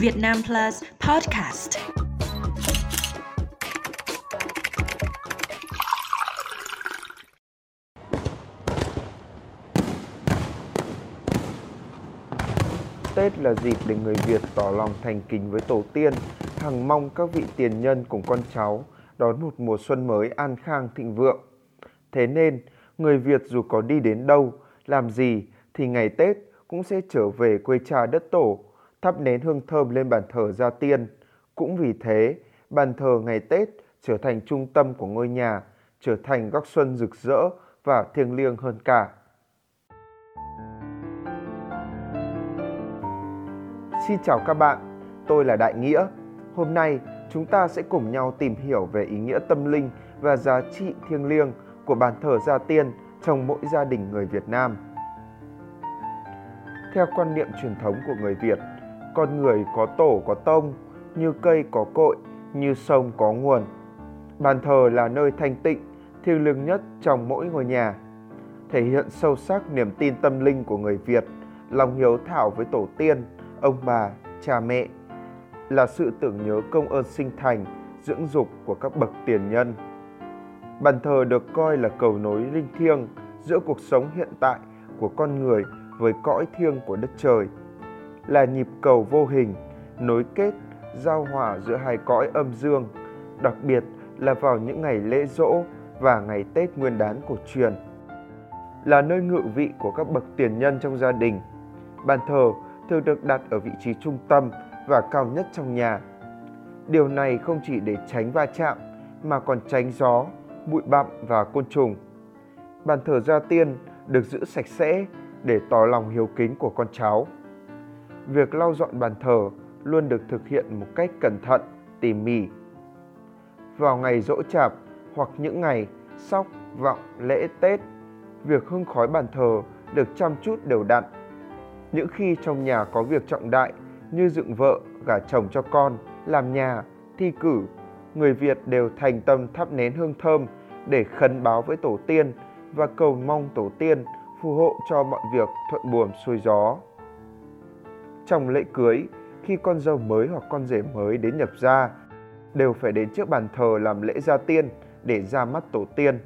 Việt Nam Plus Podcast. Tết là dịp để người Việt tỏ lòng thành kính với tổ tiên, hằng mong các vị tiền nhân cùng con cháu đón một mùa xuân mới an khang thịnh vượng. Thế nên, người Việt dù có đi đến đâu, làm gì thì ngày Tết cũng sẽ trở về quê cha đất tổ, thắp nén hương thơm lên bàn thờ gia tiên. Cũng vì thế, bàn thờ ngày Tết trở thành trung tâm của ngôi nhà, trở thành góc xuân rực rỡ và thiêng liêng hơn cả. Xin chào các bạn, tôi là Đại Nghĩa. Hôm nay chúng ta sẽ cùng nhau tìm hiểu về ý nghĩa tâm linh và giá trị thiêng liêng của bàn thờ gia tiên trong mỗi gia đình người Việt Nam. Theo quan niệm truyền thống của người Việt, con người có tổ có tông, như cây có cội, như sông có nguồn. Bàn thờ là nơi thanh tịnh, thiêng liêng nhất trong mỗi ngôi nhà, thể hiện sâu sắc niềm tin tâm linh của người Việt, lòng hiếu thảo với tổ tiên, ông bà, cha mẹ, là sự tưởng nhớ công ơn sinh thành, dưỡng dục của các bậc tiền nhân. Bàn thờ được coi là cầu nối linh thiêng giữa cuộc sống hiện tại của con người với cõi thiêng của đất trời, là nhịp cầu vô hình, nối kết, giao hòa giữa hai cõi âm dương, đặc biệt là vào những ngày lễ dỗ và ngày Tết Nguyên đán cổ truyền. Là nơi ngự vị của các bậc tiền nhân trong gia đình. Bàn thờ thường được đặt ở vị trí trung tâm và cao nhất trong nhà. Điều này không chỉ để tránh va chạm mà còn tránh gió, bụi bặm và côn trùng. Bàn thờ gia tiên được giữ sạch sẽ để tỏ lòng hiếu kính của con cháu. Việc lau dọn bàn thờ luôn được thực hiện một cách cẩn thận, tỉ mỉ. Vào ngày dỗ chạp hoặc những ngày sóc, vọng, lễ Tết, việc hương khói bàn thờ được chăm chút đều đặn. Những khi trong nhà có việc trọng đại như dựng vợ, gả chồng cho con, làm nhà, thi cử, người Việt đều thành tâm thắp nén hương thơm để khấn báo với tổ tiên và cầu mong tổ tiên phù hộ cho mọi việc thuận buồm xuôi gió. Trong lễ cưới, khi con dâu mới hoặc con rể mới đến nhập gia, đều phải đến trước bàn thờ làm lễ gia tiên để ra mắt tổ tiên.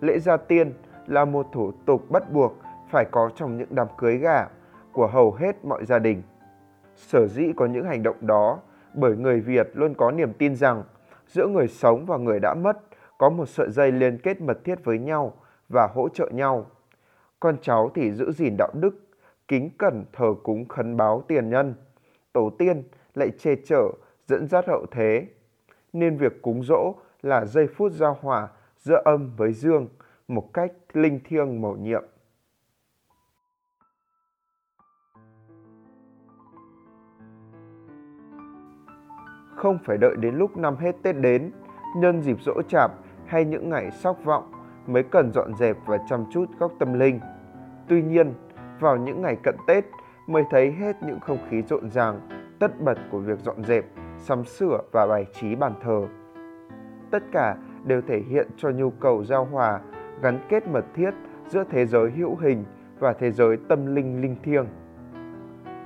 Lễ gia tiên là một thủ tục bắt buộc phải có trong những đám cưới gả của hầu hết mọi gia đình. Sở dĩ có những hành động đó bởi người Việt luôn có niềm tin rằng giữa người sống và người đã mất có một sợi dây liên kết mật thiết với nhau và hỗ trợ nhau. Con cháu thì giữ gìn đạo đức, kính cẩn thờ cúng khấn báo tiền nhân. Tổ tiên lại che chở, dẫn dắt hậu thế. Nên việc cúng dỗ là giây phút giao hòa giữa âm với dương một cách linh thiêng mầu nhiệm. Không phải đợi đến lúc năm hết Tết đến, nhân dịp dỗ chạp hay những ngày sóc vọng mới cần dọn dẹp và chăm chút góc tâm linh. Tuy nhiên, vào những ngày cận Tết mới thấy hết những không khí rộn ràng, tất bật của việc dọn dẹp, sắm sửa và bài trí bàn thờ. Tất cả đều thể hiện cho nhu cầu giao hòa, gắn kết mật thiết giữa thế giới hữu hình và thế giới tâm linh linh thiêng.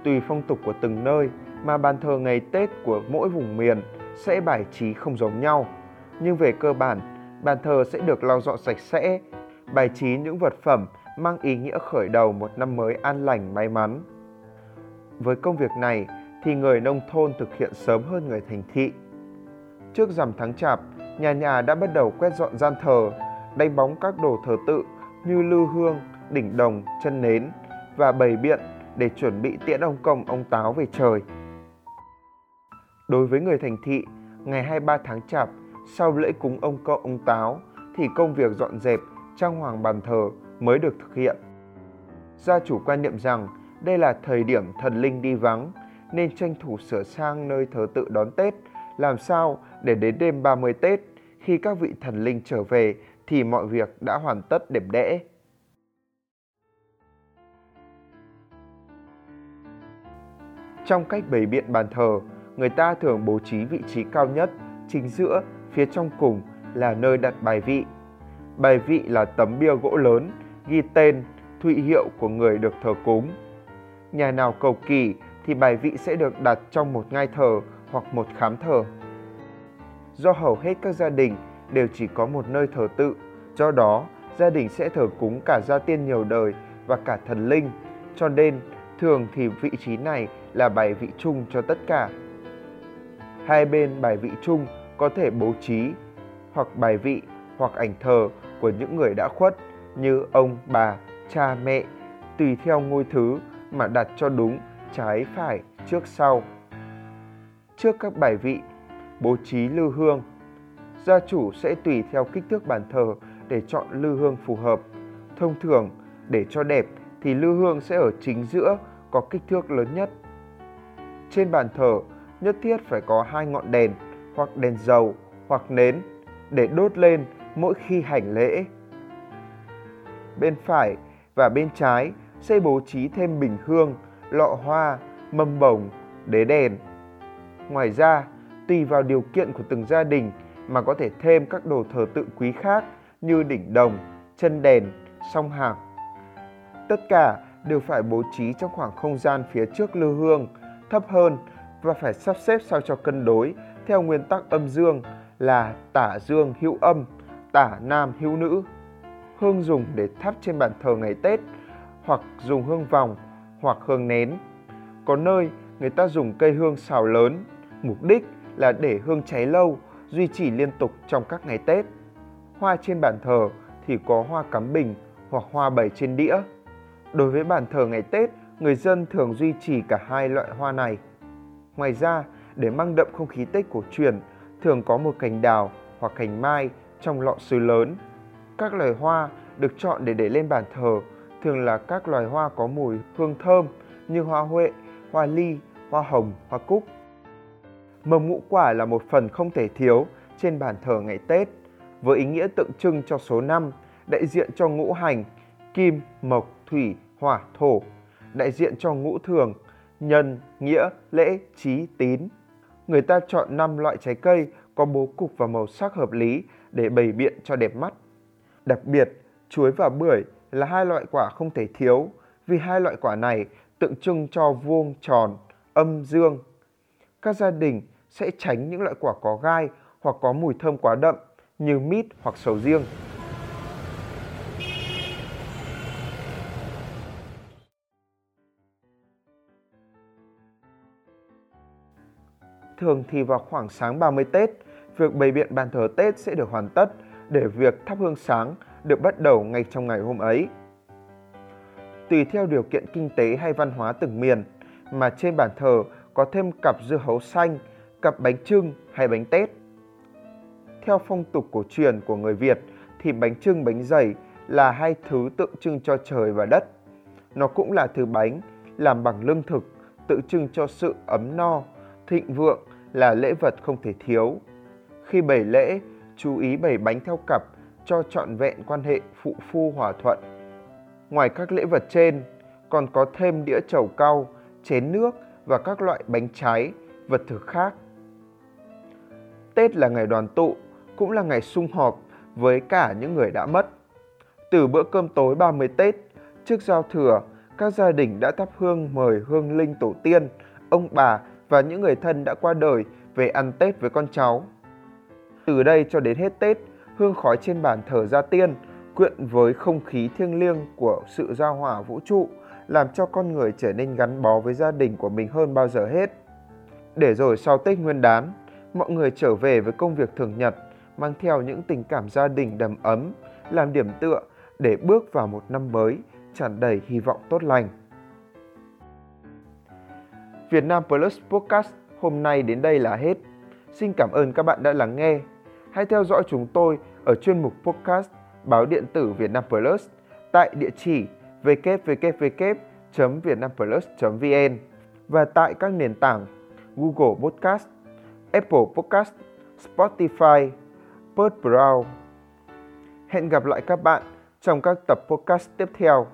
Tùy phong tục của từng nơi mà bàn thờ ngày Tết của mỗi vùng miền sẽ bài trí không giống nhau, nhưng về cơ bản, bàn thờ sẽ được lau dọn sạch sẽ, bài trí những vật phẩm mang ý nghĩa khởi đầu một năm mới an lành may mắn. Với công việc này thì người nông thôn thực hiện sớm hơn người thành thị. Trước rằm tháng chạp, nhà nhà đã bắt đầu quét dọn gian thờ, đánh bóng các đồ thờ tự như lư hương, đỉnh đồng, chân nến và bày biện để chuẩn bị tiễn ông công ông táo về trời. Đối với người thành thị, ngày 23 tháng chạp, sau lễ cúng ông công ông táo, thì công việc dọn dẹp, trang hoàng bàn thờ mới được thực hiện. Gia chủ quan niệm rằng đây là thời điểm thần linh đi vắng, nên tranh thủ sửa sang nơi thờ tự đón Tết, làm sao để đến đêm 30 Tết, khi các vị thần linh trở về thì mọi việc đã hoàn tất đẹp đẽ. Trong cách bày biện bàn thờ, người ta thường bố trí vị trí cao nhất, chính giữa, phía trong cùng là nơi đặt bài vị. Bài vị là tấm bia gỗ lớn, ghi tên, thụy hiệu của người được thờ cúng. Nhà nào cầu kỳ thì bài vị sẽ được đặt trong một ngai thờ hoặc một khám thờ. Do hầu hết các gia đình đều chỉ có một nơi thờ tự, do đó gia đình sẽ thờ cúng cả gia tiên nhiều đời và cả thần linh, cho nên thường thì vị trí này là bài vị chung cho tất cả. Hai bên bài vị chung có thể bố trí hoặc bài vị hoặc ảnh thờ của những người đã khuất như ông, bà, cha, mẹ, tùy theo ngôi thứ mà đặt cho đúng, trái, phải, trước, sau. Trước các bài vị, bố trí lư hương. Gia chủ sẽ tùy theo kích thước bàn thờ để chọn lư hương phù hợp. Thông thường, để cho đẹp thì lư hương sẽ ở chính giữa có kích thước lớn nhất. Trên bàn thờ, nhất thiết phải có hai ngọn đèn hoặc đèn dầu hoặc nến để đốt lên mỗi khi hành lễ. Bên phải và bên trái xây bố trí thêm bình hương, lọ hoa, mâm bồng, đế đèn. Ngoài ra, tùy vào điều kiện của từng gia đình mà có thể thêm các đồ thờ tự quý khác như đỉnh đồng, chân đèn, song hạc. Tất cả đều phải bố trí trong khoảng không gian phía trước lư hương thấp hơn và phải sắp xếp sao cho cân đối theo nguyên tắc âm dương là tả dương hữu âm, tả nam hữu nữ. Hương dùng để thắp trên bàn thờ ngày Tết hoặc dùng hương vòng hoặc hương nén. Có nơi người ta dùng cây hương xào lớn, mục đích là để hương cháy lâu, duy trì liên tục trong các ngày Tết. Hoa trên bàn thờ thì có hoa cắm bình hoặc hoa bày trên đĩa. Đối với bàn thờ ngày Tết, người dân thường duy trì cả hai loại hoa này. Ngoài ra, để mang đậm không khí Tết cổ truyền, thường có một cành đào hoặc cành mai trong lọ sứ lớn. Các loài hoa được chọn để để lên bàn thờ thường là các loài hoa có mùi hương thơm như hoa huệ, hoa ly, hoa hồng, hoa cúc. Mầm ngũ quả là một phần không thể thiếu trên bàn thờ ngày Tết, với ý nghĩa tượng trưng cho số năm, đại diện cho ngũ hành, kim, mộc, thủy, hỏa, thổ, đại diện cho ngũ thường, nhân, nghĩa, lễ, trí, tín. Người ta chọn 5 loại trái cây có bố cục và màu sắc hợp lý để bày biện cho đẹp mắt. Đặc biệt, chuối và bưởi là hai loại quả không thể thiếu vì hai loại quả này tượng trưng cho vuông tròn, âm dương. Các gia đình sẽ tránh những loại quả có gai hoặc có mùi thơm quá đậm như mít hoặc sầu riêng. Thường thì vào khoảng sáng 30 Tết, việc bày biện bàn thờ Tết sẽ được hoàn tất để việc thắp hương sáng được bắt đầu ngay trong ngày hôm ấy. Tùy theo điều kiện kinh tế hay văn hóa từng miền mà trên bàn thờ có thêm cặp dưa hấu xanh, cặp bánh trưng hay bánh tét. Theo phong tục cổ truyền của người Việt thì bánh trưng bánh dày là hai thứ tượng trưng cho trời và đất. Nó cũng là thứ bánh làm bằng lương thực, tượng trưng cho sự ấm no, thịnh vượng là lễ vật không thể thiếu. Khi bày lễ, chú ý bày bánh theo cặp cho trọn vẹn quan hệ phụ phu hòa thuận. Ngoài các lễ vật trên, còn có thêm đĩa chầu cau, chén nước và các loại bánh trái, vật thực khác. Tết là ngày đoàn tụ, cũng là ngày sum họp với cả những người đã mất. Từ bữa cơm tối 30 Tết, trước giao thừa, các gia đình đã thắp hương mời hương linh tổ tiên, ông bà và những người thân đã qua đời về ăn Tết với con cháu. Từ đây cho đến hết Tết, hương khói trên bàn thờ gia tiên quyện với không khí thiêng liêng của sự giao hòa vũ trụ làm cho con người trở nên gắn bó với gia đình của mình hơn bao giờ hết. Để rồi sau Tết Nguyên đán, mọi người trở về với công việc thường nhật, mang theo những tình cảm gia đình đầm ấm, làm điểm tựa để bước vào một năm mới tràn đầy hy vọng tốt lành. Việt Nam Plus Podcast hôm nay đến đây là hết. Xin cảm ơn các bạn đã lắng nghe. Hãy theo dõi chúng tôi ở chuyên mục podcast báo điện tử Việt Nam Plus tại địa chỉ www.vietnamplus.vn và tại các nền tảng Google Podcast, Apple Podcast, Spotify, Podbrowse. Hẹn gặp lại các bạn trong các tập podcast tiếp theo.